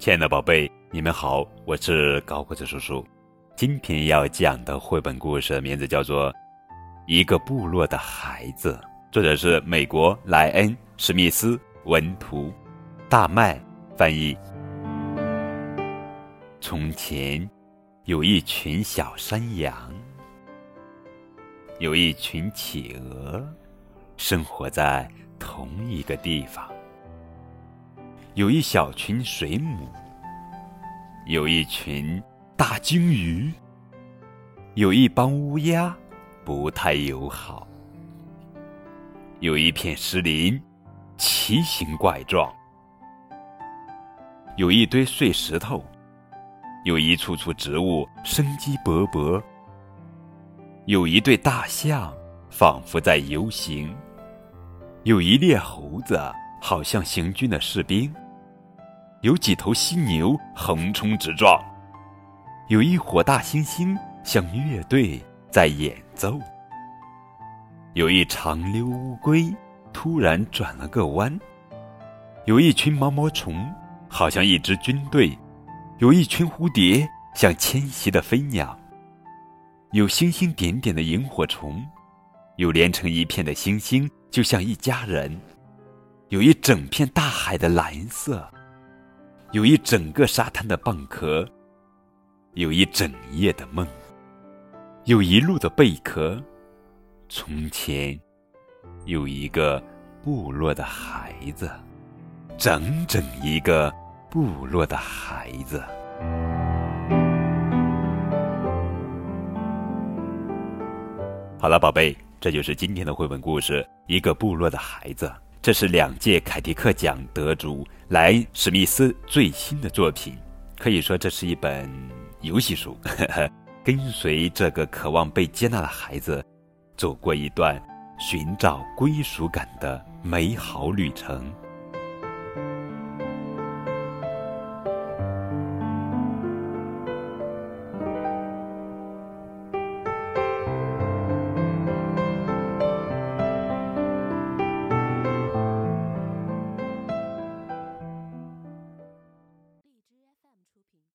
亲爱的宝贝，你们好，我是高个子叔叔。今天要讲的绘本故事名字叫做《一个部落的孩子》，作者是美国莱恩·史密斯文图，大麦翻译。从前，有一群小山羊，有一群企鹅，生活在同一个地方。有一小群水母，有一群大鲸鱼，有一帮乌鸦，不太友好。有一片石林，奇形怪状；有一堆碎石头，有一簇簇植物生机勃勃；有一对大象，仿佛在游行；有一列猴子。好像行军的士兵，有几头犀牛横冲直撞，有一伙大猩猩像乐队在演奏，有一长溜乌龟突然转了个弯，有一群毛毛虫好像一支军队，有一群蝴蝶像迁徙的飞鸟，有星星点点的萤火虫，有连成一片的星星，就像一家人。有一整片大海的蓝色，有一整个沙滩的蚌壳，有一整夜的梦，有一路的贝壳。从前，有一个部落的孩子，整整一个部落的孩子。好了，宝贝，这就是今天的绘本故事《一个部落的孩子》。这是两届凯迪克奖得主莱恩·史密斯最新的作品，可以说这是一本游戏书，跟随这个渴望被接纳的孩子，走过一段寻找归属感的美好旅程。